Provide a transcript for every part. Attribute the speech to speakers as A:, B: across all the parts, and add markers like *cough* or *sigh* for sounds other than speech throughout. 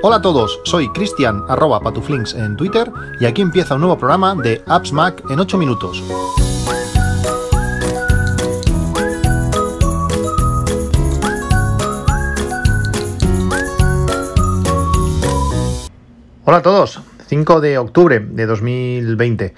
A: Hola a todos, soy Cristian arroba patuflinks en Twitter y aquí empieza un nuevo programa de Apps Mac en 8 minutos. Hola a todos, 5 de octubre de 2020.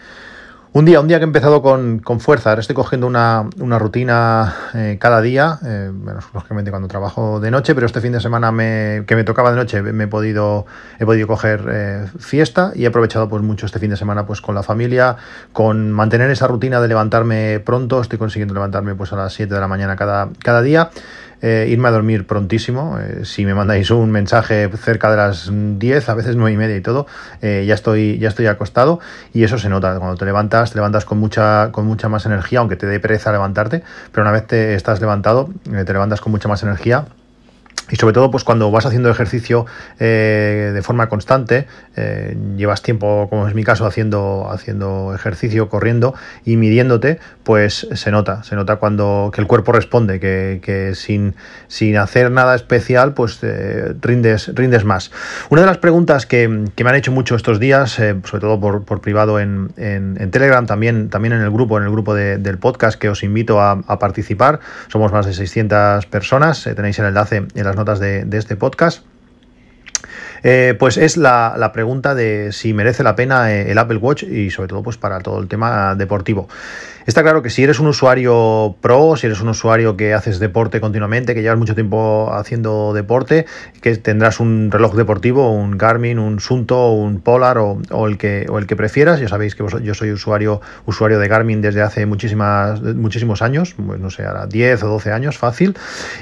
A: Un día, un día que he empezado con, fuerza, ahora estoy cogiendo una, rutina eh, cada día, eh, lógicamente cuando trabajo de noche, pero este fin de semana me, que me tocaba de noche me he podido, he podido coger eh, fiesta y he aprovechado pues mucho este fin de semana pues con la familia, con mantener esa rutina de levantarme pronto, estoy consiguiendo levantarme pues a las 7 de la mañana cada, cada día eh, irme a dormir prontísimo. Eh, si me mandáis un mensaje cerca de las 10, a veces 9 y media y todo, eh, ya, estoy, ya estoy acostado y eso se nota. Cuando te levantas, te levantas con mucha, con mucha más energía, aunque te dé pereza levantarte, pero una vez te estás levantado, te levantas con mucha más energía y sobre todo, pues cuando vas haciendo ejercicio eh, de forma constante, eh, llevas tiempo, como es mi caso, haciendo, haciendo ejercicio, corriendo y midiéndote, pues se nota, se nota cuando que el cuerpo responde, que, sin, sin, hacer nada especial, pues eh, rindes, rindes más. Una de las preguntas que, me han hecho mucho estos días, sobre todo por, privado en, Telegram, también, también en el grupo, en el grupo del podcast que os invito a, a, participar, somos más de 600 personas, tenéis el enlace en las notas de, este podcast. Eh, pues es la, pregunta de si merece la pena eh, el Apple Watch y sobre todo pues para todo el tema deportivo. Está claro que si eres un usuario pro, si eres un usuario que haces deporte continuamente, que llevas mucho tiempo haciendo deporte, que tendrás un reloj deportivo, un Garmin, un Sunto, un Polar o, el, que, o el que prefieras. Ya sabéis que yo soy usuario, usuario de Garmin desde hace muchísimas, muchísimos años, pues no sé, ahora 10 o 12 años, fácil.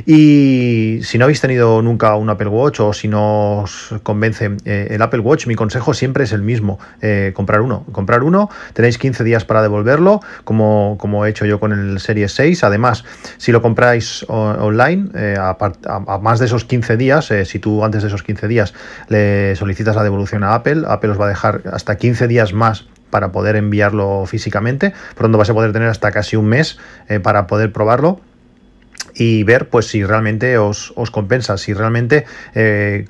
A: Y si no habéis tenido nunca un Apple Watch o si no os convence eh, el Apple Watch, mi consejo siempre es el mismo, eh, comprar uno. Comprar uno, tenéis 15 días para devolverlo, como como, he hecho yo con el Series 6. Además, si lo compráis online, eh, a, más de esos 15 días, eh, si tú antes de esos 15 días le solicitas la devolución a Apple, Apple os va a dejar hasta 15 días más para poder enviarlo físicamente. Pronto vas a poder tener hasta casi un mes eh, para poder probarlo y ver pues si realmente os, compensa, si realmente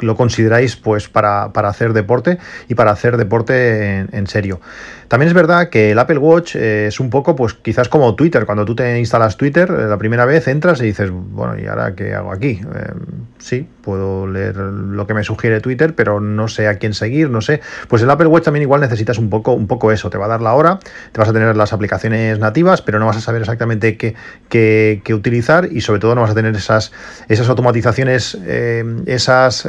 A: lo consideráis pues para, hacer deporte y para hacer deporte en serio. También es verdad que el Apple Watch eh, es un poco, pues quizás como Twitter. Cuando tú te instalas Twitter, eh, la primera vez entras y dices, bueno, ¿y ahora qué hago aquí? Eh, sí, puedo leer lo que me sugiere Twitter, pero no sé a quién seguir, no sé. Pues el Apple Watch también igual necesitas un poco, un poco eso. Te va a dar la hora, te vas a tener las aplicaciones nativas, pero no vas a saber exactamente qué, qué, utilizar y sobre todo no vas a tener esas, esas automatizaciones, esas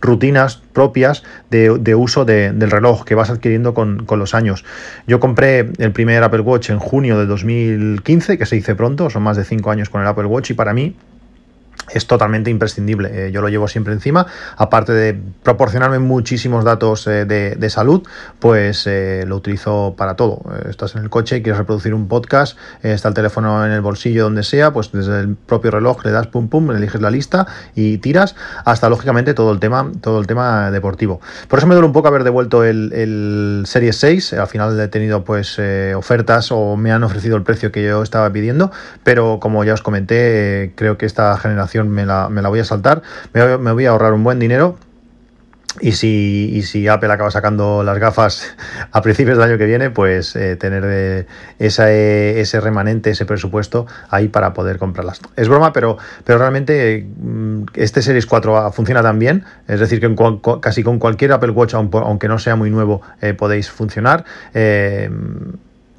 A: rutinas propias de, uso del reloj que vas adquiriendo con, con los años. Yo compré el primer Apple Watch en junio de 2015, que se hizo pronto, son más de 5 años con el Apple Watch y para mí es totalmente imprescindible. Eh, yo lo llevo siempre encima. Aparte de proporcionarme muchísimos datos eh, de, salud, pues eh, lo utilizo para todo. estás en el coche quieres reproducir un podcast, está el teléfono en el bolsillo donde sea, pues desde el propio reloj le das pum pum, eliges la lista y tiras, hasta lógicamente todo el tema, todo el tema deportivo. Por eso me duele un poco haber devuelto el, el Series 6. Al final he tenido pues ofertas o me han ofrecido el precio que yo estaba pidiendo, pero como ya os comenté, creo que esta generación me la, voy a saltar, me voy, a ahorrar un buen dinero. Y si, si, Apple acaba sacando las gafas *laughs* a principios del año que viene, pues eh, tener eh, ese remanente, ese presupuesto ahí para poder comprarlas. Es broma, pero, pero realmente mm, este Series 4 funciona tan bien, es decir, que casi con cualquier Apple Watch, aunque no sea muy nuevo, eh, podéis funcionar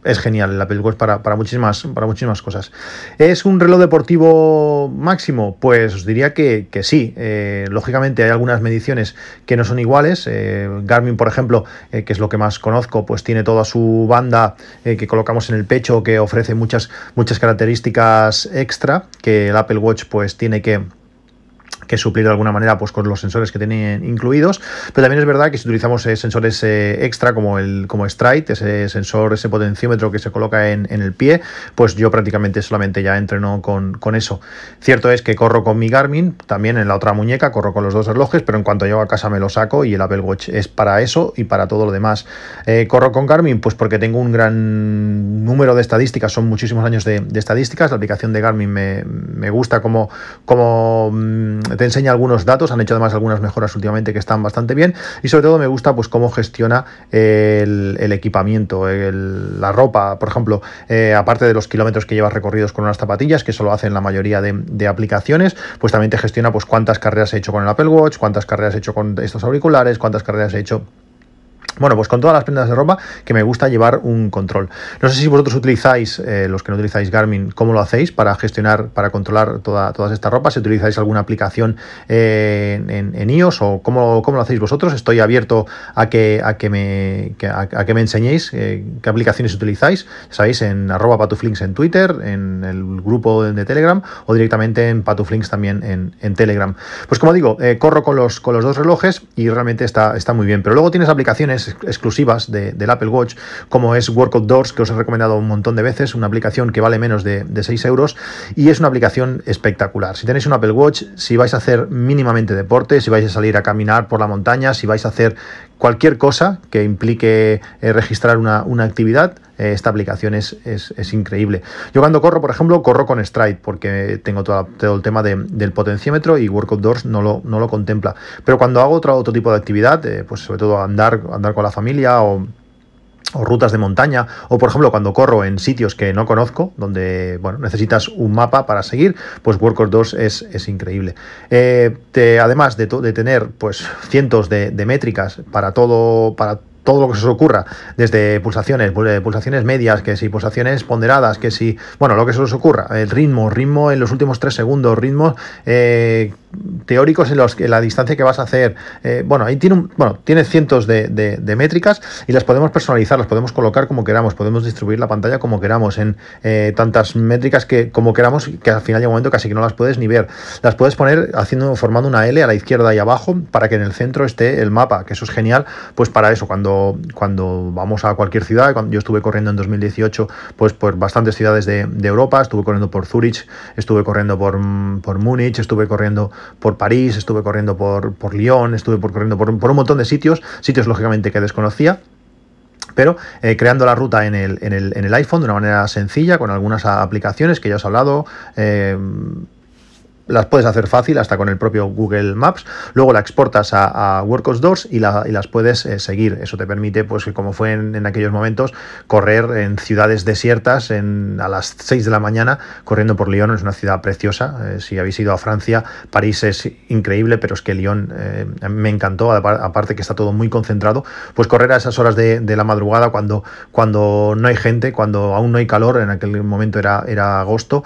A: es genial el Apple Watch para, muchísimas, para muchísimas cosas. ¿Es un reloj deportivo máximo? Pues os diría que, sí. Eh, lógicamente hay algunas mediciones que no son iguales. Eh, Garmin, por ejemplo, eh, que es lo que más conozco, pues tiene toda su banda que colocamos en el pecho que ofrece muchas, muchas características extra que el Apple Watch pues tiene que que suplir de alguna manera pues, con los sensores que tienen incluidos. Pero también es verdad que si utilizamos eh, sensores eh, extra como el como Stride, ese sensor, ese potenciómetro que se coloca en, el pie, pues yo prácticamente solamente ya entreno con, con, eso. Cierto es que corro con mi Garmin, también en la otra muñeca, corro con los dos relojes, pero en cuanto llego a casa me lo saco y el Apple Watch es para eso y para todo lo demás. Eh, corro con Garmin, pues porque tengo un gran número de estadísticas, son muchísimos años de, estadísticas. La aplicación de Garmin me, me gusta como, como mm, te enseña algunos datos, han hecho además algunas mejoras últimamente que están bastante bien y sobre todo me gusta pues cómo gestiona el, equipamiento, la ropa, por ejemplo, eh, aparte de los kilómetros que llevas recorridos con unas zapatillas, que eso lo hacen la mayoría de, de, aplicaciones, pues también te gestiona pues cuántas carreras he hecho con el Apple Watch, cuántas carreras he hecho con estos auriculares, cuántas carreras he hecho bueno, pues con todas las prendas de ropa que me gusta llevar un control. No sé si vosotros utilizáis, eh, los que no utilizáis Garmin, cómo lo hacéis para gestionar, para controlar toda, todas estas ropas, si utilizáis alguna aplicación eh, en, iOS o cómo, cómo, lo hacéis vosotros. Estoy abierto a que, a que, me, a, que me enseñéis eh, qué aplicaciones utilizáis, sabéis, en arroba patuflinks en Twitter, en el grupo de Telegram o directamente en patuflinks también en, en Telegram. Pues como digo, corro con los, con los dos relojes y realmente está, está muy bien. Pero luego tienes aplicaciones exclusivas del Apple Watch, como es Workout Doors, que os he recomendado un montón de veces, una aplicación que vale menos de, 6 euros y es una aplicación espectacular. Si tenéis un Apple Watch, si vais a hacer mínimamente deporte, si vais a salir a caminar por la montaña, si vais a hacer cualquier cosa que implique eh, registrar una, actividad, esta aplicación es, es, increíble. Yo cuando corro, por ejemplo, corro con Stride porque tengo todo, el tema del potenciómetro y Workout Doors no lo, no lo contempla. Pero cuando hago otro, otro tipo de actividad, eh, pues sobre todo andar, andar con la familia o o rutas de montaña, o por ejemplo cuando corro en sitios que no conozco, donde bueno, necesitas un mapa para seguir, pues Workout 2 es, es increíble. Eh, además de, de, tener pues cientos de, de, métricas para todo, para todo lo que se os ocurra, desde pulsaciones, pulsaciones medias, que si pulsaciones ponderadas, que si, bueno, lo que se os ocurra, el ritmo, ritmo en los últimos tres segundos, ritmo eh, teóricos en los que la distancia que vas a hacer. Eh, bueno, ahí tiene, un, bueno, tiene cientos de, métricas y las podemos personalizar, las podemos colocar como queramos, podemos distribuir la pantalla como queramos, en eh, tantas métricas que como queramos, que al final llega un momento casi que no las puedes ni ver. Las puedes poner haciendo, formando una L a la izquierda y abajo para que en el centro esté el mapa, que eso es genial, pues para eso, cuando, cuando vamos a cualquier ciudad, cuando yo estuve corriendo en 2018, pues por bastantes ciudades de, Europa, estuve corriendo por Zurich, estuve corriendo por, por Múnich, estuve corriendo por París, estuve corriendo por, por Lyon, estuve por, corriendo por, un montón de sitios, sitios lógicamente que desconocía pero eh, creando la ruta en el, en, el, en el, iPhone de una manera sencilla, con algunas aplicaciones que ya os he hablado, eh, las puedes hacer fácil hasta con el propio Google Maps, luego la exportas a, a Doors y, las puedes eh, seguir. Eso te permite, pues como fue en, aquellos momentos, correr en ciudades desiertas en, a las 6 de la mañana corriendo por Lyon, es una ciudad preciosa. Eh, si habéis ido a Francia, París es increíble, pero es que Lyon eh, me encantó, aparte que está todo muy concentrado, pues correr a esas horas de, la madrugada cuando, cuando no hay gente, cuando aún no hay calor, en aquel momento era, era agosto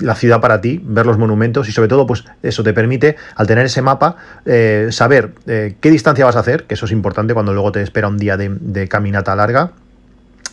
A: la ciudad para ti, ver los monumentos y sobre todo, pues eso te permite, al tener ese mapa, eh, saber eh, qué distancia vas a hacer, que eso es importante cuando luego te espera un día de caminata larga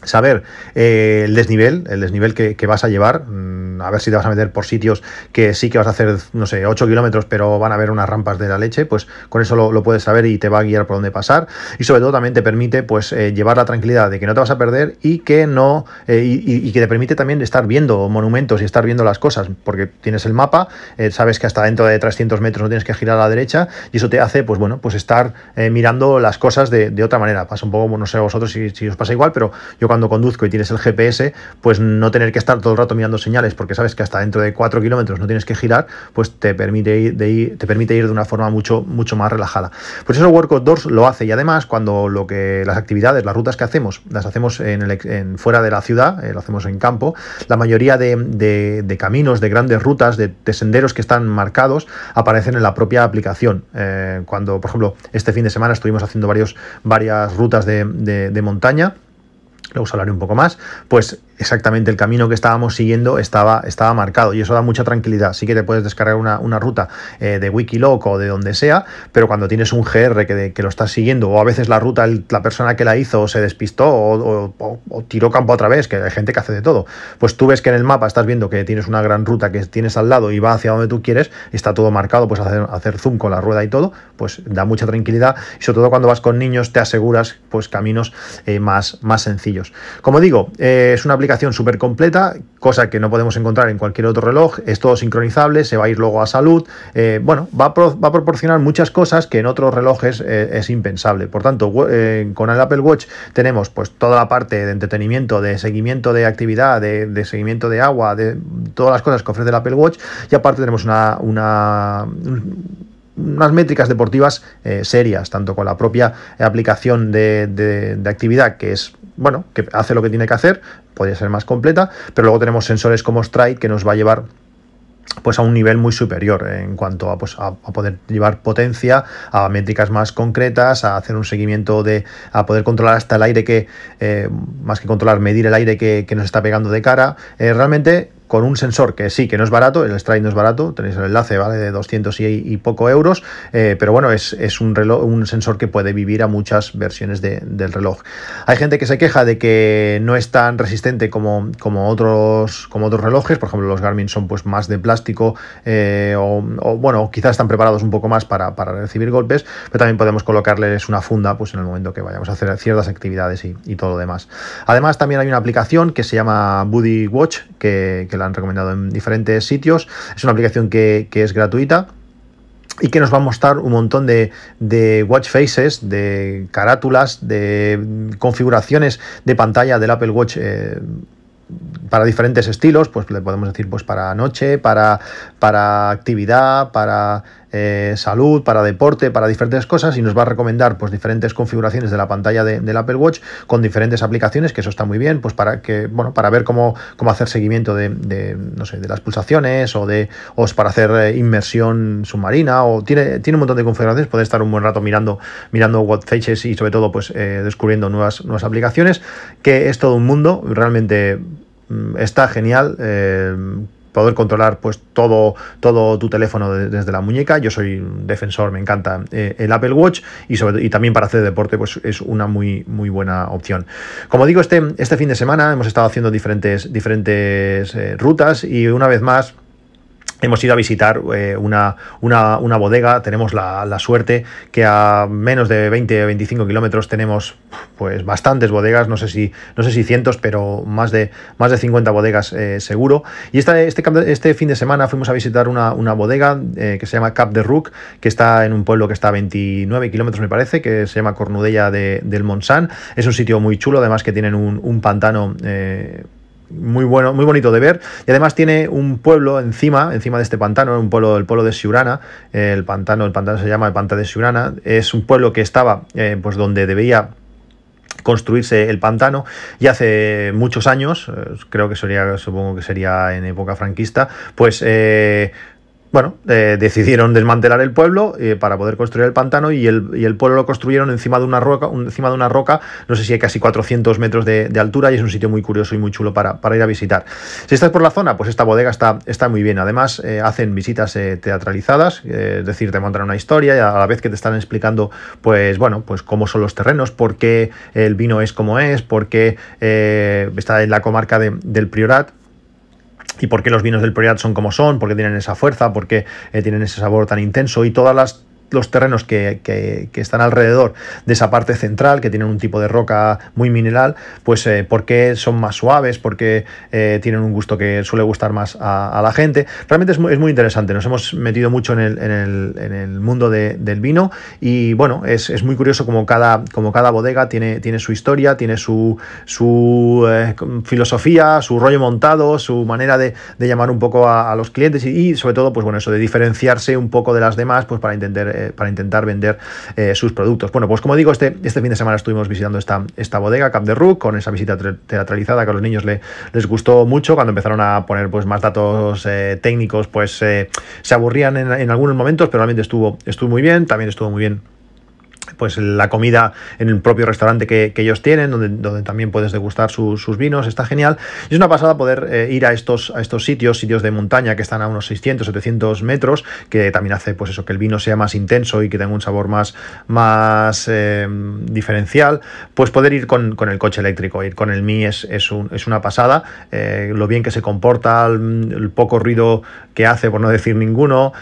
A: saber eh, el desnivel, el desnivel que, vas a llevar, mm, a ver si te vas a meter por sitios que sí que vas a hacer, no sé, 8 kilómetros, pero van a haber unas rampas de la leche, pues con eso lo, puedes saber y te va a guiar por dónde pasar. Y sobre todo también te permite pues eh, llevar la tranquilidad de que no te vas a perder y que no, eh, y, que te permite también estar viendo monumentos y estar viendo las cosas, porque tienes el mapa, sabes que hasta dentro de 300 metros no tienes que girar a la derecha y eso te hace, pues bueno, pues estar mirando las cosas de, de, otra manera. Pasa un poco, no sé a vosotros si, si os pasa igual, pero yo cuando conduzco y tienes el GPS, pues no tener que estar todo el rato mirando señales, porque sabes que hasta dentro de 4 kilómetros no tienes que girar, pues te permite ir de, ir, te permite ir de una forma mucho, mucho más relajada. Pues eso Workout Doors lo hace y además cuando lo que las actividades, las rutas que hacemos, las hacemos en, el, fuera de la ciudad, eh, lo hacemos en campo, la mayoría de, caminos, de grandes rutas, de, senderos que están marcados, aparecen en la propia aplicación. Eh, cuando, por ejemplo, este fin de semana estuvimos haciendo varios, varias rutas de montaña, luego os hablaré un poco más, pues exactamente el camino que estábamos siguiendo estaba, estaba marcado y eso da mucha tranquilidad. Sí que te puedes descargar una, ruta eh, de Wikiloc o de donde sea, pero cuando tienes un GR que, que, lo estás siguiendo o a veces la ruta, la persona que la hizo se despistó o, tiró campo otra vez, que hay gente que hace de todo, pues tú ves que en el mapa estás viendo que tienes una gran ruta que tienes al lado y va hacia donde tú quieres, está todo marcado, pues hacer, hacer zoom con la rueda y todo, pues da mucha tranquilidad y sobre todo cuando vas con niños te aseguras pues caminos eh, más, más sencillos. Como digo, eh, es una aplicación aplicación súper completa, cosa que no podemos encontrar en cualquier otro reloj, es todo sincronizable, se va a ir luego a salud, eh, bueno, va a, va a, proporcionar muchas cosas que en otros relojes eh, es impensable. Por tanto, eh, con el Apple Watch tenemos pues toda la parte de entretenimiento, de seguimiento de actividad, de, seguimiento de agua, de todas las cosas que ofrece el Apple Watch y aparte tenemos una unas métricas deportivas serias, tanto con la propia aplicación de, de, actividad, que es bueno, que hace lo que tiene que hacer, podría ser más completa, pero luego tenemos sensores como Stride que nos va a llevar pues a un nivel muy superior en cuanto a, pues, a, poder llevar potencia a métricas más concretas, a hacer un seguimiento de, a poder controlar hasta el aire que, eh, más que controlar, medir el aire que, nos está pegando de cara. Eh, realmente con un sensor que sí, que no es barato, el Stride no es barato, tenéis el enlace, ¿vale? De 200 y, poco euros, eh, pero bueno, es, un, reloj, un sensor que puede vivir a muchas versiones del reloj. Hay gente que se queja de que no es tan resistente como, como, otros, como otros relojes, por ejemplo, los Garmin son pues más de plástico, eh, o, bueno, quizás están preparados un poco más para, recibir golpes, pero también podemos colocarles una funda pues en el momento que vayamos a hacer ciertas actividades y, todo lo demás. Además, también hay una aplicación que se llama Buddy Watch, que, que la han recomendado en diferentes sitios. Es una aplicación que, es gratuita y que nos va a mostrar un montón de, watch faces, de carátulas, de configuraciones de pantalla del Apple Watch. Eh, para diferentes estilos, pues le podemos decir pues para noche, para, para actividad, para eh, salud, para deporte, para diferentes cosas y nos va a recomendar pues diferentes configuraciones de la pantalla del Apple Watch con diferentes aplicaciones, que eso está muy bien, pues para que, bueno, para ver cómo, cómo hacer seguimiento de, no sé, de las pulsaciones o de o para hacer eh, inmersión submarina o tiene, tiene un montón de configuraciones, puede estar un buen rato mirando, mirando what faces y sobre todo pues eh, descubriendo nuevas, nuevas aplicaciones, que es todo un mundo, realmente mm, está genial poder controlar pues todo, todo tu teléfono desde la muñeca. Yo soy un defensor, me encanta eh, el Apple Watch y, sobre, y también para hacer deporte pues es una muy, muy buena opción. Como digo, este, este fin de semana hemos estado haciendo diferentes, diferentes eh, rutas y una vez más Hemos ido a visitar eh, una, una, bodega, tenemos la, suerte que a menos de 20 o 25 kilómetros tenemos pues bastantes bodegas, no sé si, no sé si cientos, pero más de, más de 50 bodegas eh, seguro. Y este, este fin de semana fuimos a visitar una, bodega eh, que se llama Cap de Ruc, que está en un pueblo que está a 29 kilómetros me parece, que se llama Cornudella del Montsant. Es un sitio muy chulo, además que tienen un, un pantano muy bueno, muy bonito de ver. Y además tiene un pueblo encima, encima de este pantano, un pueblo, el pueblo de Siurana. El pantano, el pantano se llama el pantano de Siurana. Es un pueblo que estaba, eh, pues donde debía construirse el pantano y hace muchos años, eh, creo que sería, supongo que sería en época franquista, pues eh, bueno, eh, decidieron desmantelar el pueblo eh, para poder construir el pantano y el, y el, pueblo lo construyeron encima de una roca, encima de una roca, no sé si hay casi 400 metros de, altura y es un sitio muy curioso y muy chulo para, para, ir a visitar. Si estás por la zona, pues esta bodega está, está muy bien. Además, eh, hacen visitas teatralizadas, es decir, te montan una historia y a la vez que te están explicando, pues bueno, pues cómo son los terrenos, por qué el vino es como es, por qué está en la comarca del Priorat y por qué los vinos del Priorat son como son, por qué tienen esa fuerza, por qué eh, tienen ese sabor tan intenso y todas las los terrenos que, están alrededor de esa parte central, que tienen un tipo de roca muy mineral, pues eh, por qué son más suaves, porque eh, tienen un gusto que suele gustar más a, la gente. Realmente es muy, es muy, interesante, nos hemos metido mucho en el, en el, en el mundo del vino y bueno, es, es, muy curioso como cada, como cada bodega tiene, tiene su historia, tiene su, su eh, filosofía, su rollo montado, su manera de, de llamar un poco a, los clientes y, y, sobre todo, pues bueno, eso de diferenciarse un poco de las demás, pues para entender eh, para intentar vender eh, sus productos. Bueno, pues como digo, este, este fin de semana estuvimos visitando esta, esta bodega, Cap de Rook, con esa visita teatralizada que a los niños les gustó mucho. Cuando empezaron a poner pues, más datos eh, técnicos, pues se aburrían en, algunos momentos, pero realmente estuvo, estuvo muy bien. También estuvo muy bien pues la comida en el propio restaurante que, ellos tienen, donde, donde, también puedes degustar sus vinos, está genial. Y es una pasada poder eh, ir a estos, a estos sitios, sitios de montaña que están a unos 600, 700 metros, que también hace pues eso, que el vino sea más intenso y que tenga un sabor más, más eh, diferencial, pues poder ir con, el coche eléctrico, ir con el Mi es, es, una pasada, eh, lo bien que se comporta, el, poco ruido que hace, por no decir ninguno,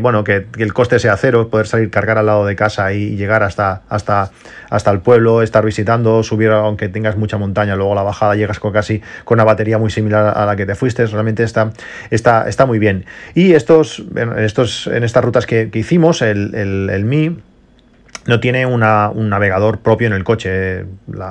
A: bueno, que, que, el coste sea cero, poder salir, cargar al lado de casa y llegar hasta hasta, hasta, hasta el pueblo, estar visitando, subir aunque tengas mucha montaña, luego la bajada llegas con casi con una batería muy similar a la que te fuiste, realmente está, está, está muy bien. Y estos, en, estos, en estas rutas que, hicimos, el, el, el Mi, no tiene un navegador propio en el coche,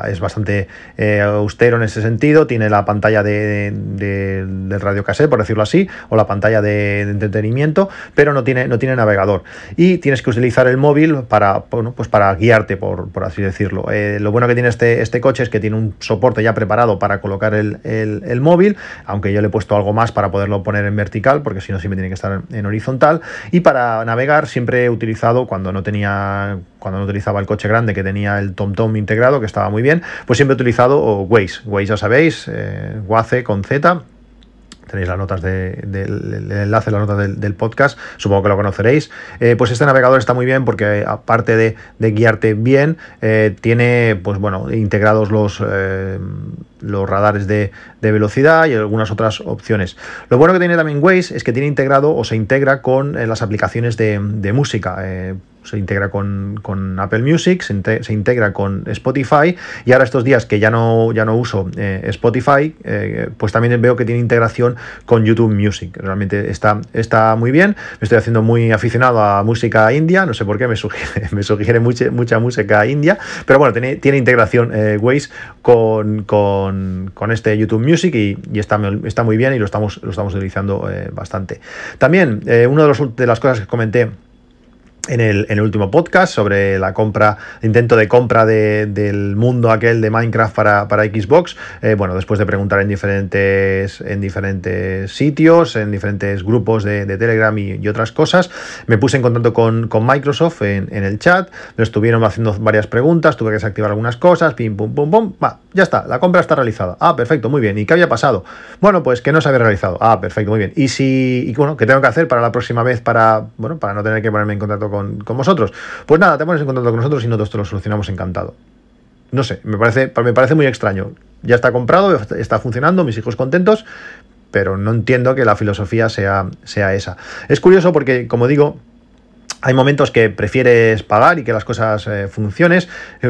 A: es bastante eh, austero en ese sentido, tiene la pantalla de, radio cassette, por decirlo así, o la pantalla de, entretenimiento, pero no tiene, no tiene navegador. Y tienes que utilizar el móvil para, bueno, pues para guiarte, por, así decirlo. Eh, lo bueno que tiene este, este coche es que tiene un soporte ya preparado para colocar el, el, móvil, aunque yo le he puesto algo más para poderlo poner en vertical, porque si no siempre tiene que estar en horizontal. Y para navegar siempre he utilizado, cuando no tenía cuando no utilizaba el coche grande que tenía el TomTom integrado, que estaba muy bien, pues siempre he utilizado Waze. Waze ya sabéis, eh, Waze con Z, tenéis las notas de, del enlace, las notas del, podcast, supongo que lo conoceréis. Eh, pues este navegador está muy bien porque aparte de, guiarte bien, eh, tiene pues bueno, integrados los, los radares de, velocidad y algunas otras opciones. Lo bueno que tiene también Waze es que tiene integrado o se integra con las aplicaciones de, música se integra con, Apple Music, se, integra con Spotify y ahora estos días que ya no, ya no uso eh, Spotify, eh, pues también veo que tiene integración con YouTube Music. Realmente está, está muy bien. Me estoy haciendo muy aficionado a música india, no sé por qué me sugiere, *laughs* me sugiere mucha, mucha música india, pero bueno, tiene, tiene integración eh, Waze con, con, este YouTube Music y, está, muy bien y lo estamos, lo estamos utilizando bastante. También, una de, de las cosas que comenté en el, último podcast sobre la compra, intento de compra del mundo aquel de Minecraft para, Xbox. Eh, bueno, después de preguntar en diferentes, en diferentes sitios, en diferentes grupos de, Telegram y, otras cosas, me puse en contacto con, Microsoft en, el chat, me estuvieron haciendo varias preguntas, tuve que desactivar algunas cosas, pim, pum, pum, pum, va, ya está, la compra está realizada. Ah, perfecto, muy bien. ¿Y qué había pasado? Bueno, pues que no se había realizado. Ah, perfecto, muy bien. Y si, y bueno, ¿qué tengo que hacer para la próxima vez para, bueno, para no tener que ponerme en contacto con con, vosotros. Pues nada, te pones en contacto con nosotros y nosotros te lo solucionamos encantado. No sé, me parece, me parece muy extraño. Ya está comprado, está funcionando, mis hijos contentos, pero no entiendo que la filosofía sea, sea esa. Es curioso porque, como digo, hay momentos que prefieres pagar y que las cosas eh. Eh,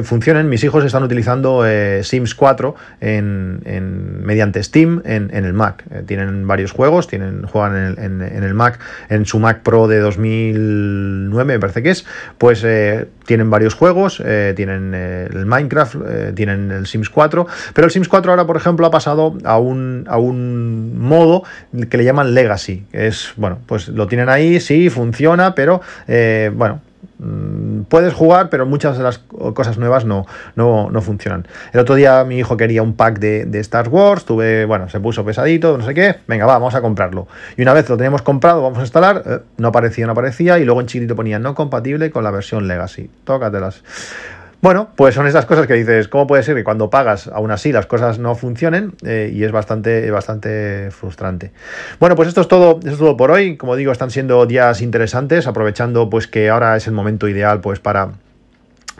A: funcionen. Mis hijos están utilizando eh, Sims 4 en, mediante Steam en, el Mac. tienen varios juegos, tienen, juegan en el, Mac, en su Mac Pro de 2009, me parece que es. Pues tienen varios juegos, tienen el Minecraft, tienen el Sims 4. Pero el Sims 4 ahora, por ejemplo, ha pasado a un, a un modo que le llaman Legacy. es, bueno, pues lo tienen ahí, sí, funciona, pero bueno, mm, puedes jugar, pero muchas de las cosas nuevas no, no, funcionan. El otro día mi hijo quería un pack de, Star Wars, tuve, bueno, se puso pesadito, no sé qué, venga, vamos a comprarlo. Y una vez lo teníamos comprado, vamos a instalar, eh, no aparecía, no aparecía, y luego en chiquitito ponía no compatible con la versión Legacy. Tócatelas. Bueno, pues son esas cosas que dices, ¿cómo puede ser que cuando pagas aún así las cosas no funcionen? Eh, y es bastante, bastante frustrante. Bueno, pues esto es todo, esto es todo por hoy. Como digo, están siendo días interesantes, aprovechando pues que ahora es el momento ideal pues para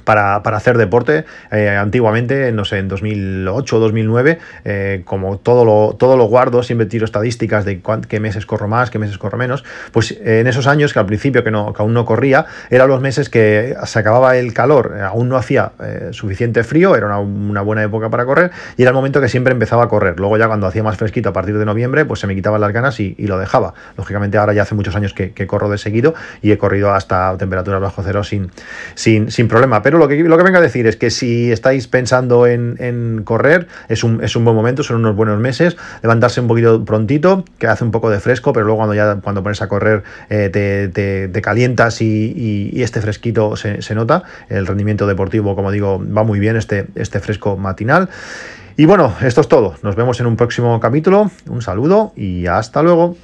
A: para, hacer deporte. Eh, antiguamente, no sé, en 2008 o 2009, eh, como todo lo, todo lo guardo, siempre tiro estadísticas de qué meses corro más, qué meses corro menos, pues eh, en esos años que al principio que, no, que aún no corría, eran los meses que se acababa el calor, aún no hacía suficiente frío, era una, buena época para correr y era el momento que siempre empezaba a correr. Luego ya cuando hacía más fresquito a partir de noviembre, pues se me quitaban las ganas y, lo dejaba. Lógicamente ahora ya hace muchos años que, corro de seguido y he corrido hasta temperaturas bajo cero sin, sin, sin problema. Pero lo que, lo vengo a decir es que si estáis pensando en, correr, es un, es un, buen momento, son unos buenos meses, levantarse un poquito prontito, que hace un poco de fresco, pero luego cuando ya cuando pones a correr eh, te, calientas y, este fresquito se, se, nota. El rendimiento deportivo, como digo, va muy bien este, este fresco matinal. Y bueno, esto es todo. Nos vemos en un próximo capítulo. Un saludo y hasta luego.